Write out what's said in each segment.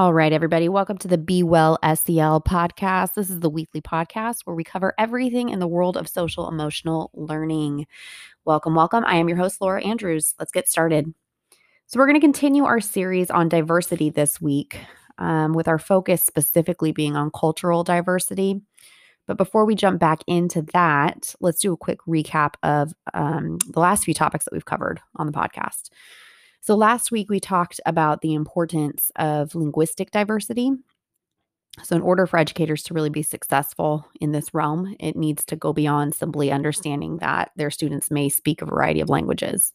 All right, everybody, welcome to the Be Well SEL podcast. This is the weekly podcast where we cover everything in the world of social emotional learning. Welcome, welcome. I am your host, Laura Andrews. Let's get started. So, we're going to continue our series on diversity this week, um, with our focus specifically being on cultural diversity. But before we jump back into that, let's do a quick recap of um, the last few topics that we've covered on the podcast. So, last week we talked about the importance of linguistic diversity. So, in order for educators to really be successful in this realm, it needs to go beyond simply understanding that their students may speak a variety of languages.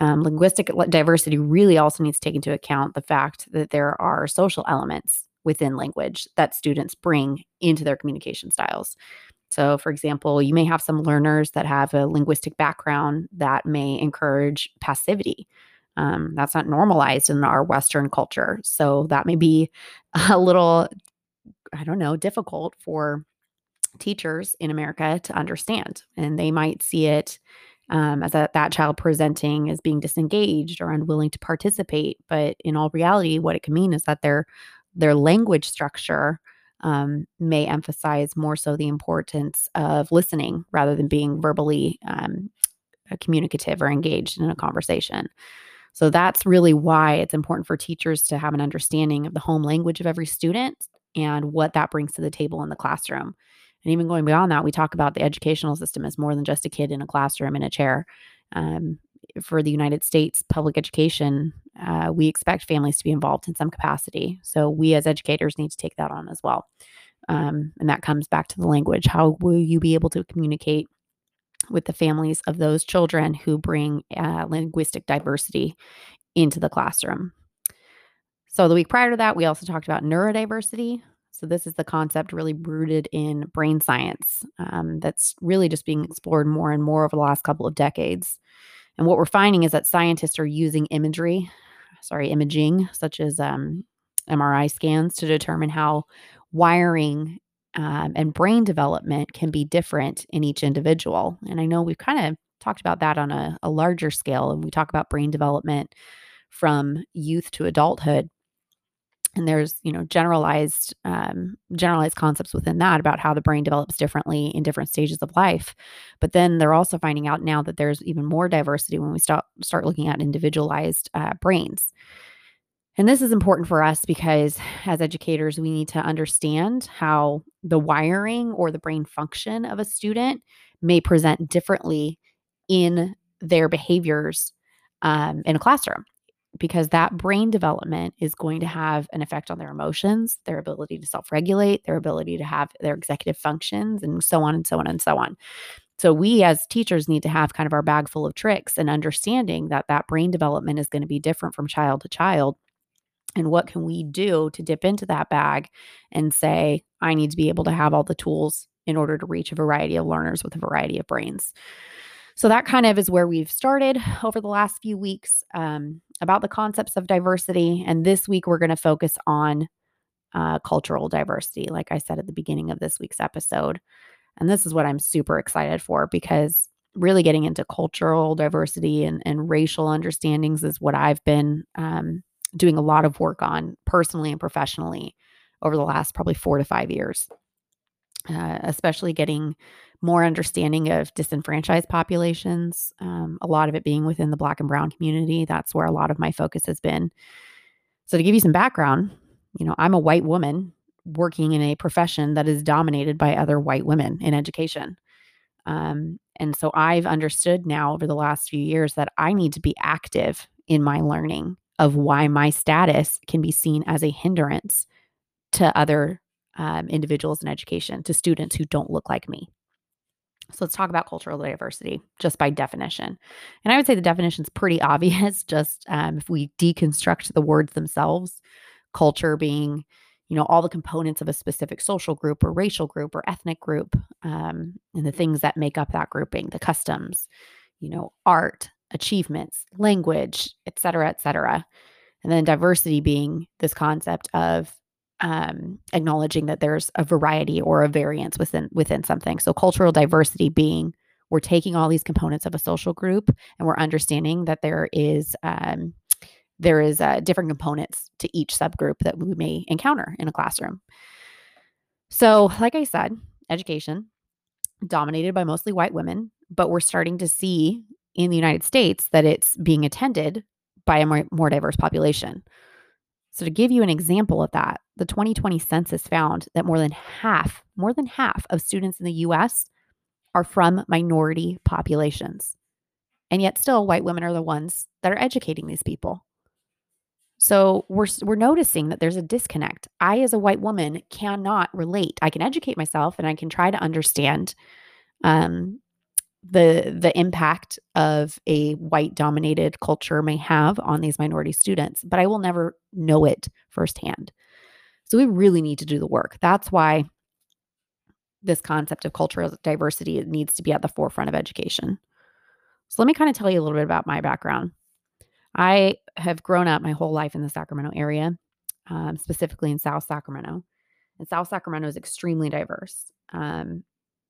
Um, linguistic diversity really also needs to take into account the fact that there are social elements within language that students bring into their communication styles. So, for example, you may have some learners that have a linguistic background that may encourage passivity um, that's not normalized in our Western culture. So that may be a little, I don't know, difficult for teachers in America to understand. And they might see it um, as a, that child presenting as being disengaged or unwilling to participate. But in all reality, what it can mean is that their their language structure um, may emphasize more so the importance of listening rather than being verbally um, communicative or engaged in a conversation. So that's really why it's important for teachers to have an understanding of the home language of every student and what that brings to the table in the classroom. And even going beyond that, we talk about the educational system as more than just a kid in a classroom in a chair. Um, for the United States public education, uh, we expect families to be involved in some capacity. So we as educators need to take that on as well. Um, and that comes back to the language. How will you be able to communicate with the families of those children who bring uh, linguistic diversity into the classroom. So, the week prior to that, we also talked about neurodiversity. So, this is the concept really rooted in brain science um, that's really just being explored more and more over the last couple of decades. And what we're finding is that scientists are using imagery, sorry, imaging, such as um, MRI scans, to determine how wiring um, and brain development can be different in each individual. And I know we've kind of talked about that on a, a larger scale, and we talk about brain development from youth to adulthood and there's you know generalized um, generalized concepts within that about how the brain develops differently in different stages of life but then they're also finding out now that there's even more diversity when we start start looking at individualized uh, brains and this is important for us because as educators, we need to understand how the wiring or the brain function of a student may present differently in their behaviors um, in a classroom because that brain development is going to have an effect on their emotions, their ability to self regulate, their ability to have their executive functions, and so on and so on and so on. So, we as teachers need to have kind of our bag full of tricks and understanding that that brain development is going to be different from child to child and what can we do to dip into that bag and say, I need to be able to have all the tools in order to reach a variety of learners with a variety of brains. So that kind of is where we've started over the last few weeks um, about the concepts of diversity. And this week, we're going to focus on uh, cultural diversity, like I said at the beginning of this week's episode. And this is what I'm super excited for because really getting into cultural diversity and, and racial understandings is what I've been um, doing a lot of work on personally and professionally over the last probably four to five years, uh, especially getting more understanding of disenfranchised populations, um, a lot of it being within the Black and Brown community. That's where a lot of my focus has been. So, to give you some background, you know, I'm a white woman working in a profession that is dominated by other white women in education. Um, and so I've understood now over the last few years that I need to be active in my learning of why my status can be seen as a hindrance to other um, individuals in education, to students who don't look like me. So let's talk about cultural diversity just by definition. And I would say the definition is pretty obvious, just um, if we deconstruct the words themselves, culture being, you know, all the components of a specific social group or racial group or ethnic group, um, and the things that make up that grouping, the customs, you know, art, achievements, language, et cetera, et cetera. And then diversity being this concept of um, acknowledging that there's a variety or a variance within within something. So cultural diversity being we're taking all these components of a social group and we're understanding that there is um, there is uh, different components to each subgroup that we may encounter in a classroom. So, like I said, education dominated by mostly white women, but we're starting to see in the United States that it's being attended by a more, more diverse population. So, to give you an example of that, the 2020 census found that more than half, more than half of students in the US are from minority populations. And yet, still, white women are the ones that are educating these people. So we're we're noticing that there's a disconnect. I as a white woman cannot relate. I can educate myself and I can try to understand um the the impact of a white dominated culture may have on these minority students, but I will never know it firsthand. So we really need to do the work. That's why this concept of cultural diversity needs to be at the forefront of education. So let me kind of tell you a little bit about my background. I have grown up my whole life in the Sacramento area, um, specifically in South Sacramento. And South Sacramento is extremely diverse. Um,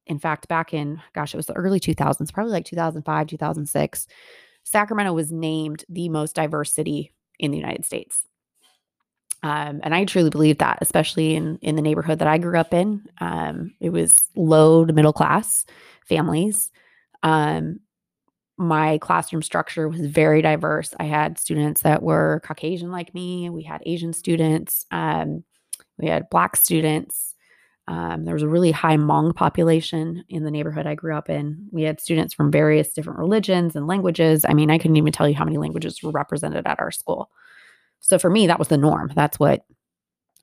in fact, back in, gosh, it was the early 2000s, probably like 2005, 2006, Sacramento was named the most diverse city in the United States. Um, and I truly believe that, especially in in the neighborhood that I grew up in. Um, it was low to middle class families. Um, my classroom structure was very diverse. I had students that were Caucasian like me. We had Asian students. Um, we had Black students. Um, there was a really high Hmong population in the neighborhood I grew up in. We had students from various different religions and languages. I mean, I couldn't even tell you how many languages were represented at our school. So for me, that was the norm. That's what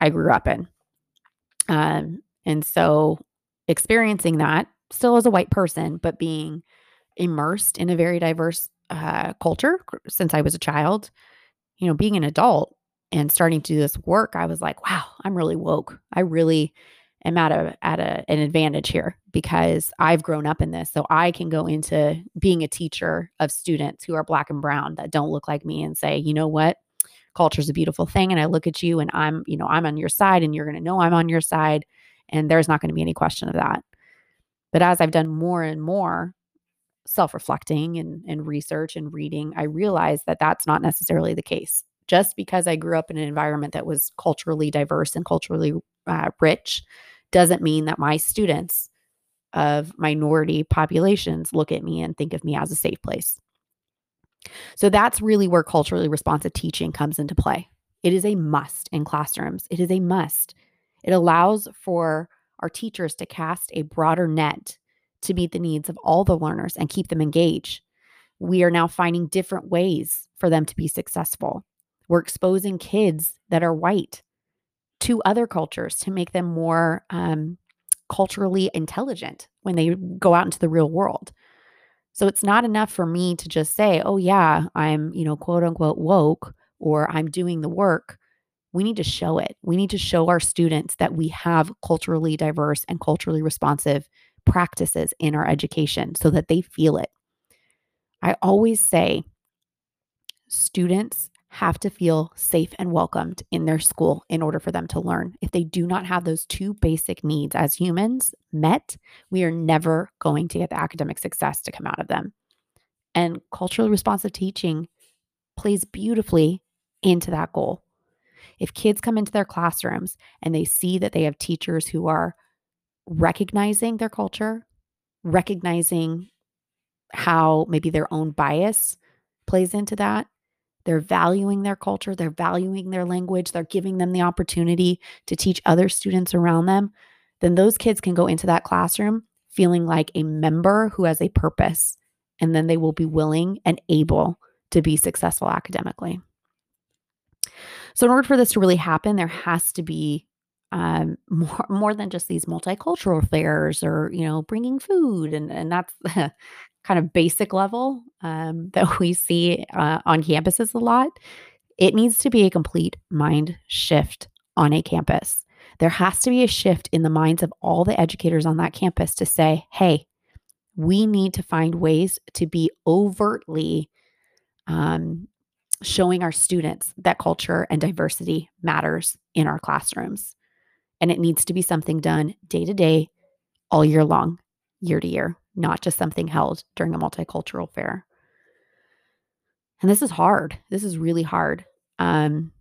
I grew up in. Um, and so experiencing that still as a white person, but being immersed in a very diverse uh, culture since I was a child. You know, being an adult and starting to do this work, I was like, wow, I'm really woke. I really am at a at a, an advantage here because I've grown up in this. So I can go into being a teacher of students who are black and brown that don't look like me and say, you know what? Culture is a beautiful thing. And I look at you and I'm, you know, I'm on your side and you're to know I'm on your side. And there's not going to be any question of that. But as I've done more and more, self-reflecting and, and research and reading i realized that that's not necessarily the case just because i grew up in an environment that was culturally diverse and culturally uh, rich doesn't mean that my students of minority populations look at me and think of me as a safe place so that's really where culturally responsive teaching comes into play it is a must in classrooms it is a must it allows for our teachers to cast a broader net to meet the needs of all the learners and keep them engaged. We are now finding different ways for them to be successful. We're exposing kids that are white to other cultures to make them more um, culturally intelligent when they go out into the real world. So it's not enough for me to just say, oh, yeah, I'm, you know, quote unquote woke or I'm doing the work. We need to show it. We need to show our students that we have culturally diverse and culturally responsive practices in our education so that they feel it. I always say students have to feel safe and welcomed in their school in order for them to learn. If they do not have those two basic needs as humans met, we are never going to get the academic success to come out of them. And culturally responsive teaching plays beautifully into that goal. If kids come into their classrooms and they see that they have teachers who are recognizing their culture, recognizing how maybe their own bias plays into that. They're valuing their culture, they're valuing their language, they're giving them the opportunity to teach other students around them. Then those kids can go into that classroom feeling like a member who has a purpose, and then they will be willing and able to be successful academically. So, in order for this to really happen, there has to be um, more more than just these multicultural fairs or you know bringing food and and that's the kind of basic level um, that we see uh, on campuses a lot. It needs to be a complete mind shift on a campus. There has to be a shift in the minds of all the educators on that campus to say, hey, we need to find ways to be overtly um, showing our students that culture and diversity matters in our classrooms. And it needs to be something done day to day, all year long, year to year, not just something held during a multicultural fair. And this is hard. This is really hard. Um,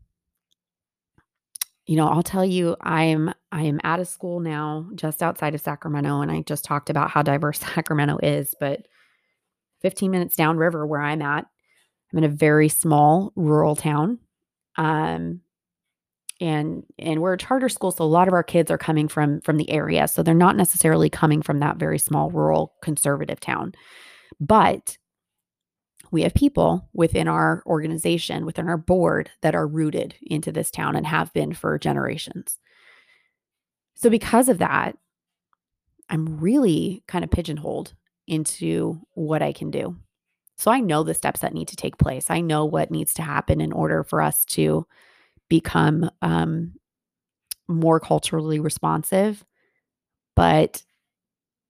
you know, I'll tell you, I'm I am at a school now just outside of Sacramento, and I just talked about how diverse Sacramento is, but 15 minutes downriver where I'm at, I'm in a very small rural town. Um, and and we're a charter school, so a lot of our kids are coming from from the area. So they're not necessarily coming from that very small rural conservative town. But we have people within our organization, within our board that are rooted into this town and have been for generations. So, because of that, I'm really kind of pigeonholed into what I can do. So, I know the steps that need to take place. I know what needs to happen in order for us to become um, more culturally responsive. But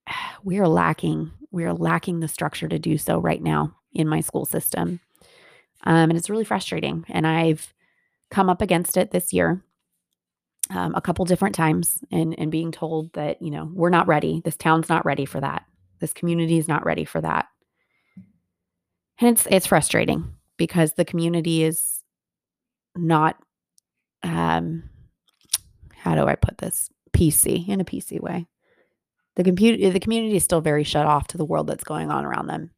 we are lacking we are lacking the structure to do so right now in my school system. Um, and it's really frustrating. And I've come up against it this year um, a couple different times and, and being told that, you know, we're not ready. This town's not ready for that. This community is not ready for that. And it's, it's frustrating because the community is not, um, how do I put this? PC in a PC way. The computer, the community is still very shut off to the world that's going on around them.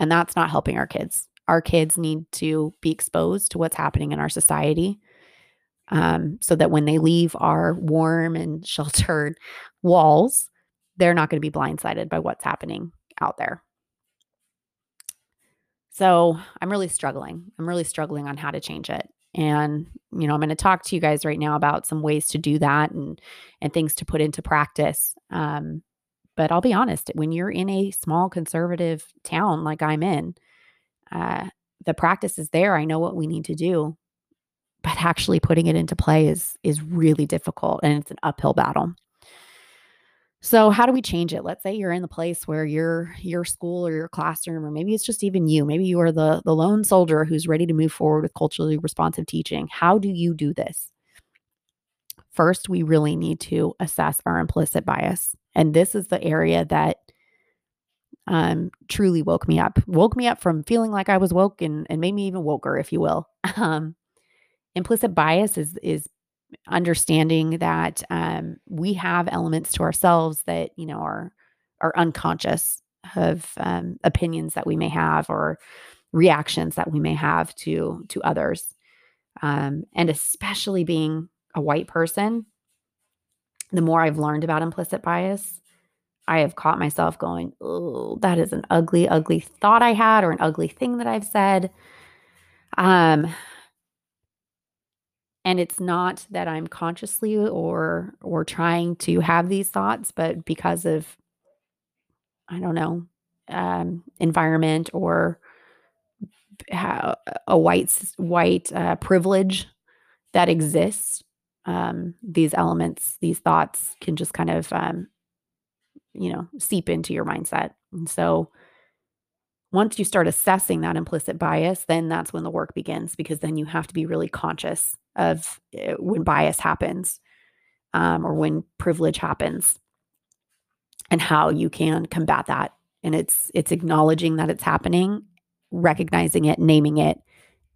And that's not helping our kids. Our kids need to be exposed to what's happening in our society um, so that when they leave our warm and sheltered walls, they're not going to be blindsided by what's happening out there. So I'm really struggling. I'm really struggling on how to change it. And, you know, I'm going to talk to you guys right now about some ways to do that and and things to put into practice. Um, but I'll be honest, when you're in a small conservative town like I'm in, uh, the practice is there. I know what we need to do, but actually putting it into play is is really difficult and it's an uphill battle. So how do we change it? Let's say you're in the place where your your school or your classroom, or maybe it's just even you. Maybe you are the the lone soldier who's ready to move forward with culturally responsive teaching. How do you do this? First, we really need to assess our implicit bias. And this is the area that um, truly woke me up, woke me up from feeling like I was woke and, and made me even woker, if you will. Um, implicit bias is, is understanding that um, we have elements to ourselves that, you know, are, are unconscious of um, opinions that we may have or reactions that we may have to, to others. Um, and especially being a white person, the more I've learned about implicit bias, I have caught myself going, oh, that is an ugly, ugly thought I had or an ugly thing that I've said. Um, and it's not that I'm consciously or or trying to have these thoughts, but because of I don't know, um, environment or how, a white white uh, privilege that exists um, these elements, these thoughts can just kind of, um, you know, seep into your mindset. And so once you start assessing that implicit bias, then that's when the work begins because then you have to be really conscious of uh, when bias happens um, or when privilege happens and how you can combat that. And it's it's acknowledging that it's happening, recognizing it, naming it,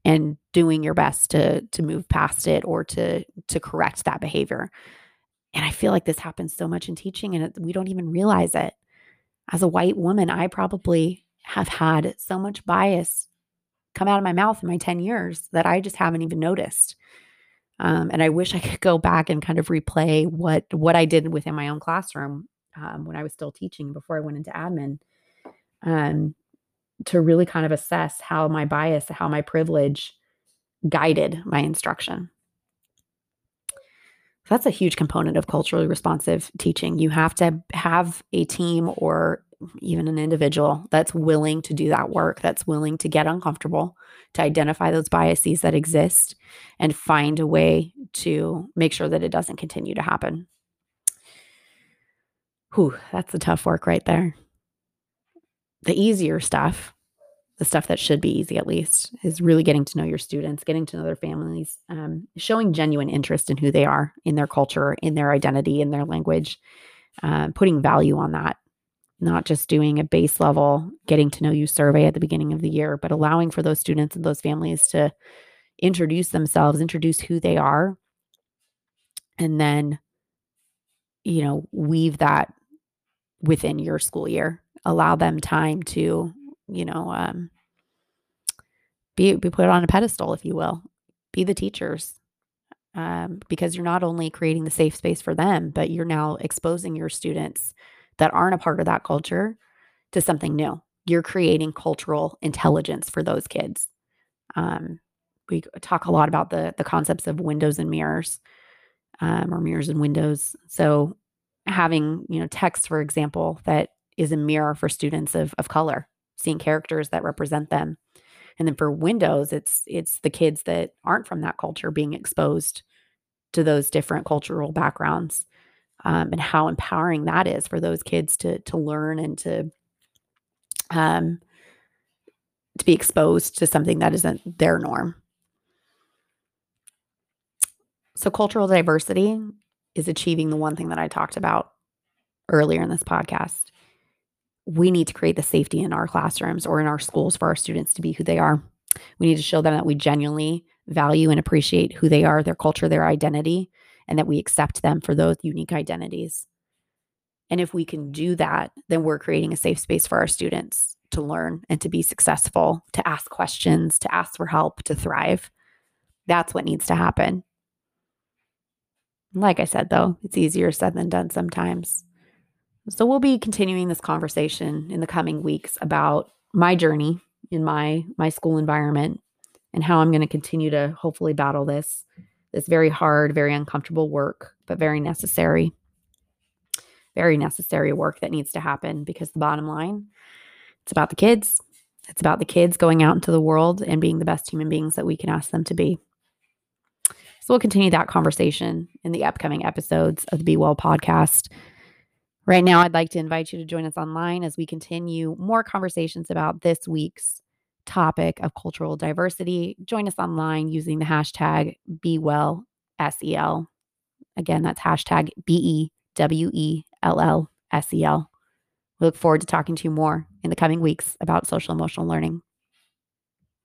and doing your best to to move past it or to to correct that behavior and i feel like this happens so much in teaching and it, we don't even realize it as a white woman i probably have had so much bias come out of my mouth in my 10 years that i just haven't even noticed um, and i wish i could go back and kind of replay what what i did within my own classroom um, when i was still teaching before i went into admin um, to really kind of assess how my bias, how my privilege guided my instruction. So that's a huge component of culturally responsive teaching. You have to have a team or even an individual that's willing to do that work, that's willing to get uncomfortable, to identify those biases that exist and find a way to make sure that it doesn't continue to happen. Whew, that's the tough work right there. The easier stuff the stuff that should be easy at least is really getting to know your students getting to know their families um, showing genuine interest in who they are in their culture in their identity in their language uh, putting value on that not just doing a base level getting to know you survey at the beginning of the year but allowing for those students and those families to introduce themselves, introduce who they are, and then, you know, weave that within your school year. Allow them time to, you know, um, be, be put on a pedestal, if you will. Be the teachers. Um, because you're not only creating the safe space for them, but you're now exposing your students that aren't a part of that culture to something new. You're creating cultural intelligence for those kids. Um, we talk a lot about the the concepts of windows and mirrors, um, or mirrors and windows. So having you know text, for example, that is a mirror for students of of color, seeing characters that represent them. And then for windows, it's it's the kids that aren't from that culture being exposed to those different cultural backgrounds, um, and how empowering that is for those kids to to learn and to um, to be exposed to something that isn't their norm. So, cultural diversity is achieving the one thing that I talked about earlier in this podcast. We need to create the safety in our classrooms or in our schools for our students to be who they are. We need to show them that we genuinely value and appreciate who they are, their culture, their identity, and that we accept them for those unique identities. And if we can do that, then we're creating a safe space for our students to learn and to be successful, to ask questions, to ask for help, to thrive. That's what needs to happen. Like I said, though, it's easier said than done sometimes. So we'll be continuing this conversation in the coming weeks about my journey in my my school environment and how I'm going to continue to hopefully battle this this very hard, very uncomfortable work, but very necessary. Very necessary work that needs to happen because the bottom line it's about the kids. It's about the kids going out into the world and being the best human beings that we can ask them to be. So we'll continue that conversation in the upcoming episodes of the Be Well podcast. Right now, I'd like to invite you to join us online as we continue more conversations about this week's topic of cultural diversity. Join us online using the hashtag BeWellSEL. Again, that's hashtag B E W E L L S E L. We look forward to talking to you more in the coming weeks about social emotional learning.